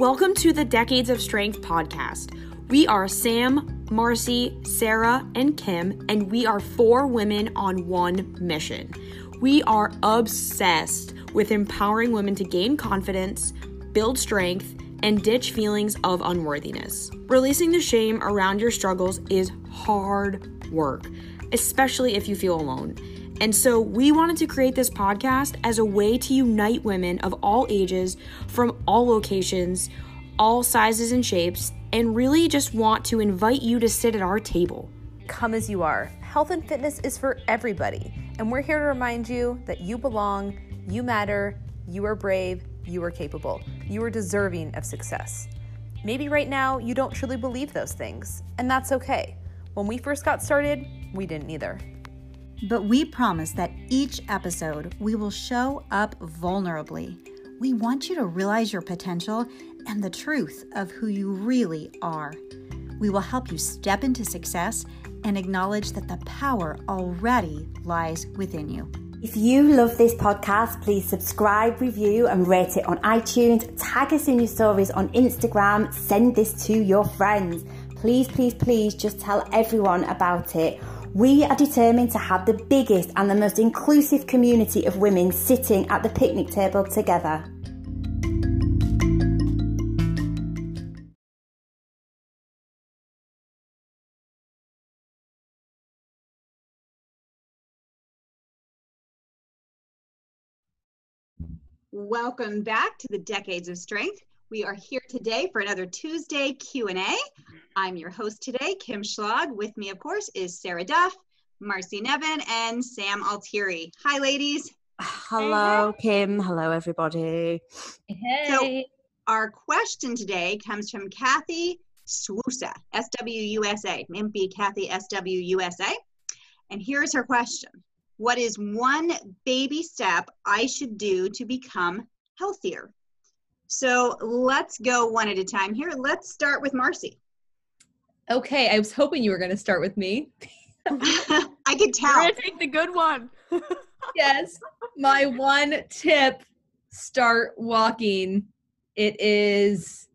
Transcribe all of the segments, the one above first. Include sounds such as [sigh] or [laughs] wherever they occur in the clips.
Welcome to the Decades of Strength podcast. We are Sam, Marcy, Sarah, and Kim, and we are four women on one mission. We are obsessed with empowering women to gain confidence, build strength, and ditch feelings of unworthiness. Releasing the shame around your struggles is hard work, especially if you feel alone. And so we wanted to create this podcast as a way to unite women of all ages from all locations, all sizes and shapes, and really just want to invite you to sit at our table. Come as you are. Health and fitness is for everybody. And we're here to remind you that you belong, you matter, you are brave, you are capable, you are deserving of success. Maybe right now you don't truly believe those things, and that's okay. When we first got started, we didn't either. But we promise that each episode we will show up vulnerably. We want you to realize your potential and the truth of who you really are. We will help you step into success and acknowledge that the power already lies within you. If you love this podcast, please subscribe, review, and rate it on iTunes. Tag us in your stories on Instagram. Send this to your friends. Please, please, please just tell everyone about it. We are determined to have the biggest and the most inclusive community of women sitting at the picnic table together. Welcome back to the Decades of Strength. We are here today for another Tuesday Q&A. I'm your host today, Kim Schlag. With me, of course, is Sarah Duff, Marcy Nevin, and Sam Altieri. Hi, ladies. Hello, hey. Kim. Hello, everybody. Hey. So our question today comes from Kathy Swusa, SWUSA, MB Kathy SWUSA. And here's her question. What is one baby step I should do to become healthier? So let's go one at a time here. Let's start with Marcy. Okay, I was hoping you were going to start with me. [laughs] I could tell. You're going to take the good one. [laughs] yes, my one tip start walking. It is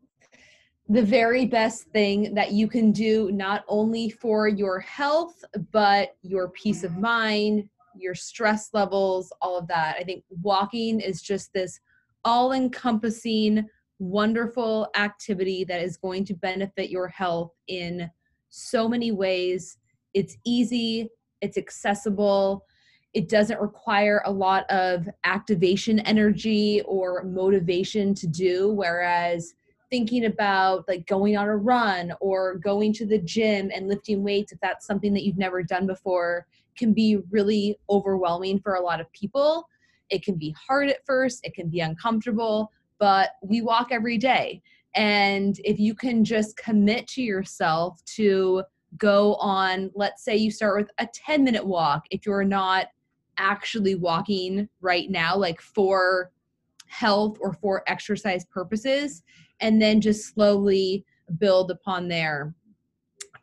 the very best thing that you can do, not only for your health, but your peace of mind, your stress levels, all of that. I think walking is just this all encompassing, wonderful activity that is going to benefit your health in so many ways. It's easy, it's accessible, it doesn't require a lot of activation energy or motivation to do, whereas thinking about like going on a run or going to the gym and lifting weights if that's something that you've never done before can be really overwhelming for a lot of people. It can be hard at first, it can be uncomfortable, but we walk every day. And if you can just commit to yourself to go on, let's say you start with a 10 minute walk, if you're not actually walking right now, like for health or for exercise purposes, and then just slowly build upon there.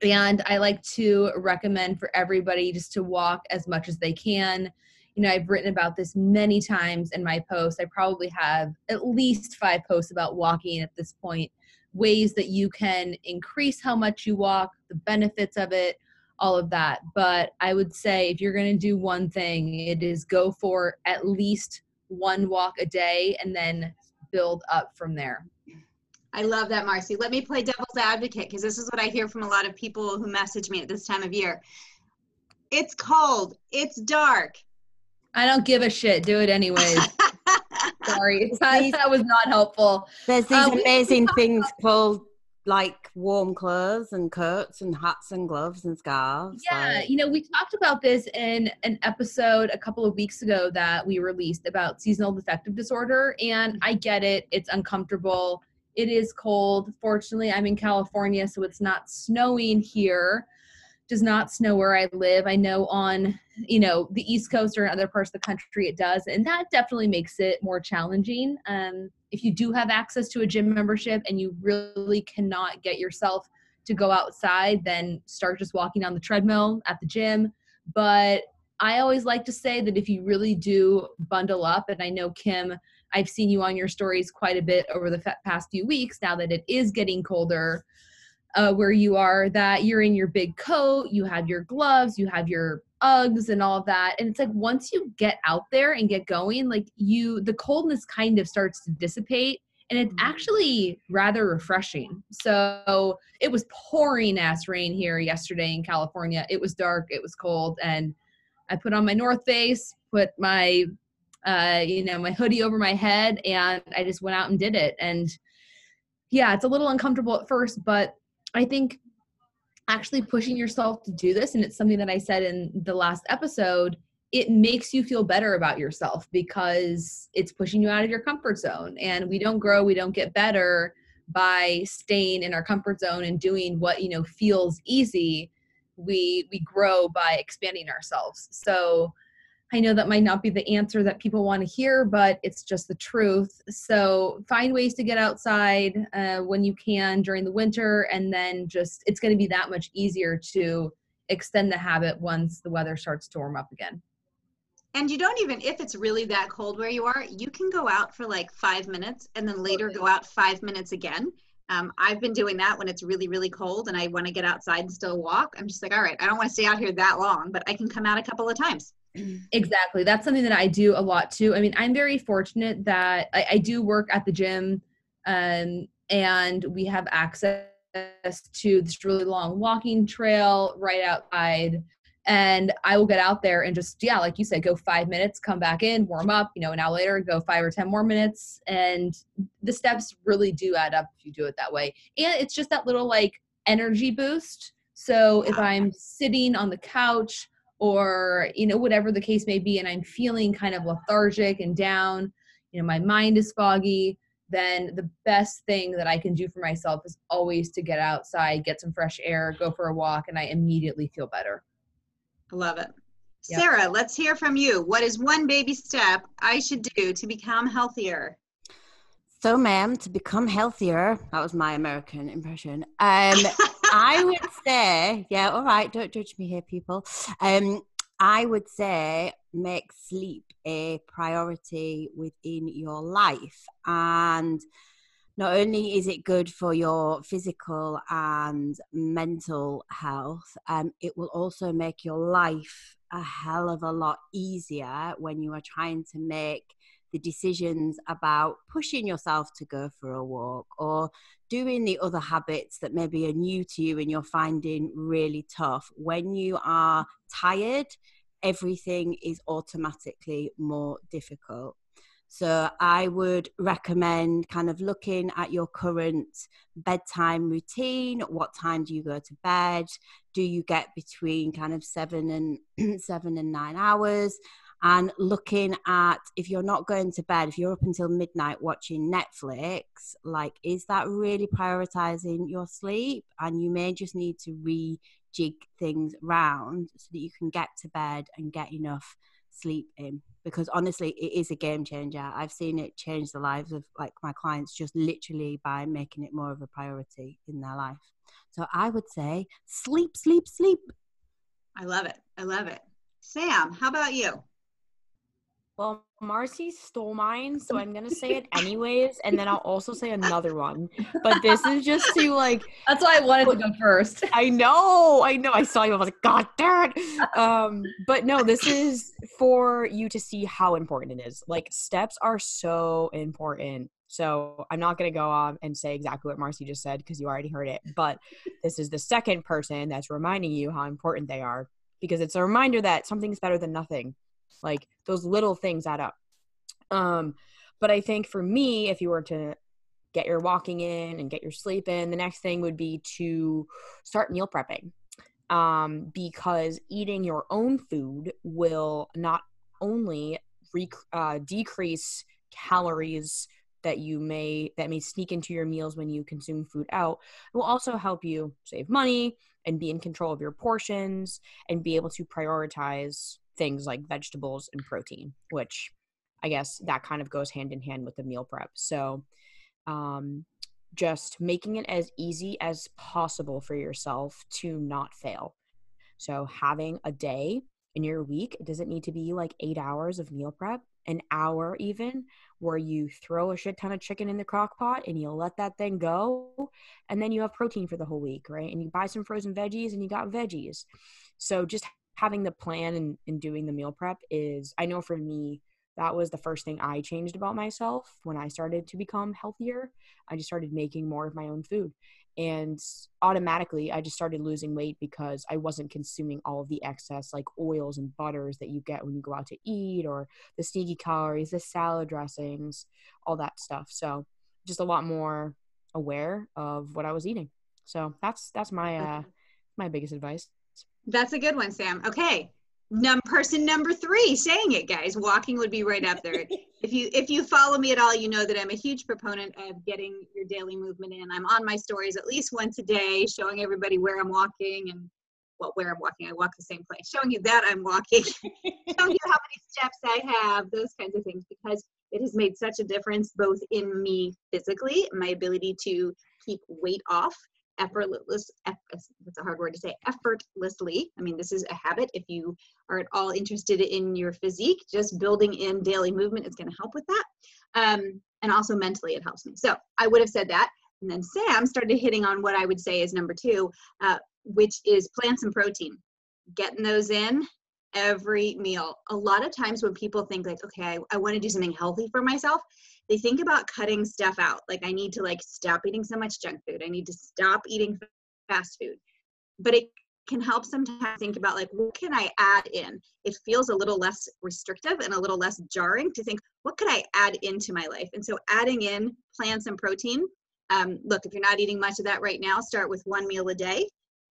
And I like to recommend for everybody just to walk as much as they can. You know, I've written about this many times in my posts. I probably have at least five posts about walking at this point, ways that you can increase how much you walk, the benefits of it, all of that. But I would say if you're going to do one thing, it is go for at least one walk a day and then build up from there. I love that, Marcy. Let me play devil's advocate because this is what I hear from a lot of people who message me at this time of year. It's cold. It's dark. I don't give a shit. Do it anyways. [laughs] Sorry, that, was not helpful. There's these um, amazing things called like warm clothes and coats and hats and gloves and scarves. Yeah, like. you know, we talked about this in an episode a couple of weeks ago that we released about seasonal affective disorder. And I get it, it's uncomfortable it is cold. Fortunately, I'm in California, so it's not snowing here. Does not snow where I live. I know on you know the East Coast or in other parts of the country it does, and that definitely makes it more challenging. Um, if you do have access to a gym membership and you really cannot get yourself to go outside, then start just walking on the treadmill at the gym. But I always like to say that if you really do bundle up, and I know Kim, I've seen you on your stories quite a bit over the past few weeks now that it is getting colder uh, where you are, that you're in your big coat, you have your gloves, you have your Uggs and all that. And it's like once you get out there and get going, like you, the coldness kind of starts to dissipate and it's mm-hmm. actually rather refreshing. So it was pouring ass rain here yesterday in California. It was dark, it was cold, and I put on my North Face, put my uh, you know, my hoodie over my head, and I just went out and did it. And yeah, it's a little uncomfortable at first, but I think actually pushing yourself to do this, and it's something that I said in the last episode, it makes you feel better about yourself because it's pushing you out of your comfort zone. And we don't grow, we don't get better by staying in our comfort zone and doing what you know feels easy we we grow by expanding ourselves so I know that might not be the answer that people want to hear, but it's just the truth. So find ways to get outside uh, when you can during the winter, and then just it's going to be that much easier to extend the habit once the weather starts to warm up again. And you don't even, if it's really that cold where you are, you can go out for like five minutes and then later go out five minutes again. Um, I've been doing that when it's really, really cold and I want to get outside and still walk. I'm just like, all right, I don't want to stay out here that long, but I can come out a couple of times. Exactly. That's something that I do a lot too. I mean, I'm very fortunate that I, I do work at the gym um, and we have access to this really long walking trail right outside. And I will get out there and just, yeah, like you said, go five minutes, come back in, warm up, you know, an hour later, go five or 10 more minutes. And the steps really do add up if you do it that way. And it's just that little like energy boost. So if I'm sitting on the couch, or you know whatever the case may be and i'm feeling kind of lethargic and down you know my mind is foggy then the best thing that i can do for myself is always to get outside get some fresh air go for a walk and i immediately feel better i love it yep. sarah let's hear from you what is one baby step i should do to become healthier so, ma'am, to become healthier, that was my American impression. Um, [laughs] I would say, yeah, all right, don't judge me here, people. Um, I would say make sleep a priority within your life. And not only is it good for your physical and mental health, um, it will also make your life a hell of a lot easier when you are trying to make the decisions about pushing yourself to go for a walk or doing the other habits that maybe are new to you and you're finding really tough. When you are tired, everything is automatically more difficult. So I would recommend kind of looking at your current bedtime routine. What time do you go to bed? Do you get between kind of seven and [clears throat] seven and nine hours? And looking at if you're not going to bed, if you're up until midnight watching Netflix, like, is that really prioritizing your sleep? And you may just need to rejig things round so that you can get to bed and get enough sleep in. Because honestly, it is a game changer. I've seen it change the lives of like my clients just literally by making it more of a priority in their life. So I would say sleep, sleep, sleep. I love it. I love it. Sam, how about you? Well, Marcy stole mine, so I'm gonna say it [laughs] anyways, and then I'll also say another one. But this is just to like. That's why I wanted to go first. [laughs] I know, I know. I saw you. I was like, God damn it! Um, but no, this is for you to see how important it is. Like steps are so important. So I'm not gonna go on and say exactly what Marcy just said because you already heard it. But this is the second person that's reminding you how important they are because it's a reminder that something's better than nothing like those little things add up. Um, but I think for me, if you were to get your walking in and get your sleep in, the next thing would be to start meal prepping. Um, because eating your own food will not only rec- uh, decrease calories that you may that may sneak into your meals when you consume food out it will also help you save money and be in control of your portions and be able to prioritize things like vegetables and protein, which I guess that kind of goes hand in hand with the meal prep. So, um, just making it as easy as possible for yourself to not fail. So, having a day in your week. It doesn't need to be like eight hours of meal prep, an hour even, where you throw a shit ton of chicken in the crock pot and you let that thing go. And then you have protein for the whole week, right? And you buy some frozen veggies and you got veggies. So just having the plan and, and doing the meal prep is, I know for me, that was the first thing I changed about myself when I started to become healthier. I just started making more of my own food. And automatically i just started losing weight because i wasn't consuming all of the excess like oils and butters that you get when you go out to eat or the sneaky calories the salad dressings all that stuff. So just a lot more aware of what i was eating. So that's that's my uh my biggest advice that's a good one sam. Okay. Num person number three saying it guys. Walking would be right up there. [laughs] If you if you follow me at all you know that i'm a huge proponent of getting your daily movement in. I'm on my stories at least once a day showing everybody where i'm walking and well where i'm walking. I walk the same place. Showing you that i'm walking. [laughs] Showing you how many steps i have those kinds of things because it has made such a difference both in me physically my ability to keep weight off effortless that's a hard word to say effortlessly. I mean this is a habit. If you are at all interested in your physique just building in daily movement is going to help with that. Um, and also mentally it helps me. So i would have said that. And then sam started hitting on what i would say is number two uh, which is plants and protein. Getting those in every meal. A lot of times when people think like okay i, I want to do something healthy for myself they think about cutting stuff out. Like I need to like stop eating so much junk food. I need to stop eating fast food. But it can help sometimes think about like what can I add in? It feels a little less restrictive and a little less jarring to think what could I add into my life? And so adding in plants and protein. Um, look, if you're not eating much of that right now, start with one meal a day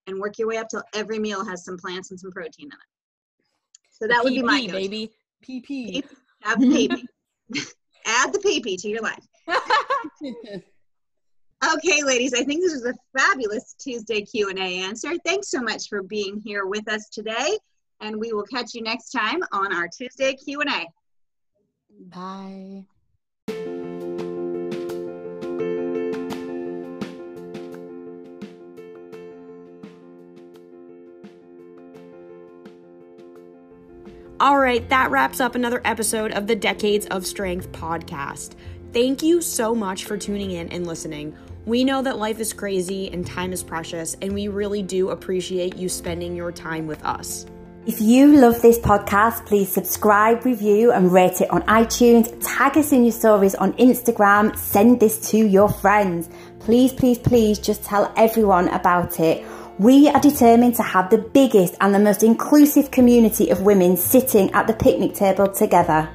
and work your way up till every meal has some plants and some protein in it. So that would be my baby. PP. Have baby. [laughs] add the PP to your life. [laughs] okay, ladies, I think this was a fabulous Tuesday Q&A answer. Thanks so much for being here with us today, and we will catch you next time on our Tuesday Q&A. Bye. All right, that wraps up another episode of the Decades of Strength podcast. Thank you so much for tuning in and listening. We know that life is crazy and time is precious, and we really do appreciate you spending your time with us. If you love this podcast, please subscribe, review, and rate it on iTunes. Tag us in your stories on Instagram. Send this to your friends. Please, please, please just tell everyone about it. We are determined to have the biggest and the most inclusive community of women sitting at the picnic table together.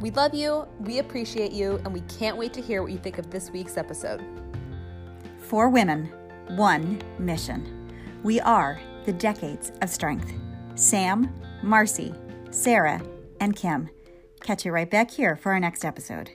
We love you, we appreciate you, and we can't wait to hear what you think of this week's episode. Four women, one mission. We are the Decades of Strength. Sam, Marcy, Sarah, and Kim. Catch you right back here for our next episode.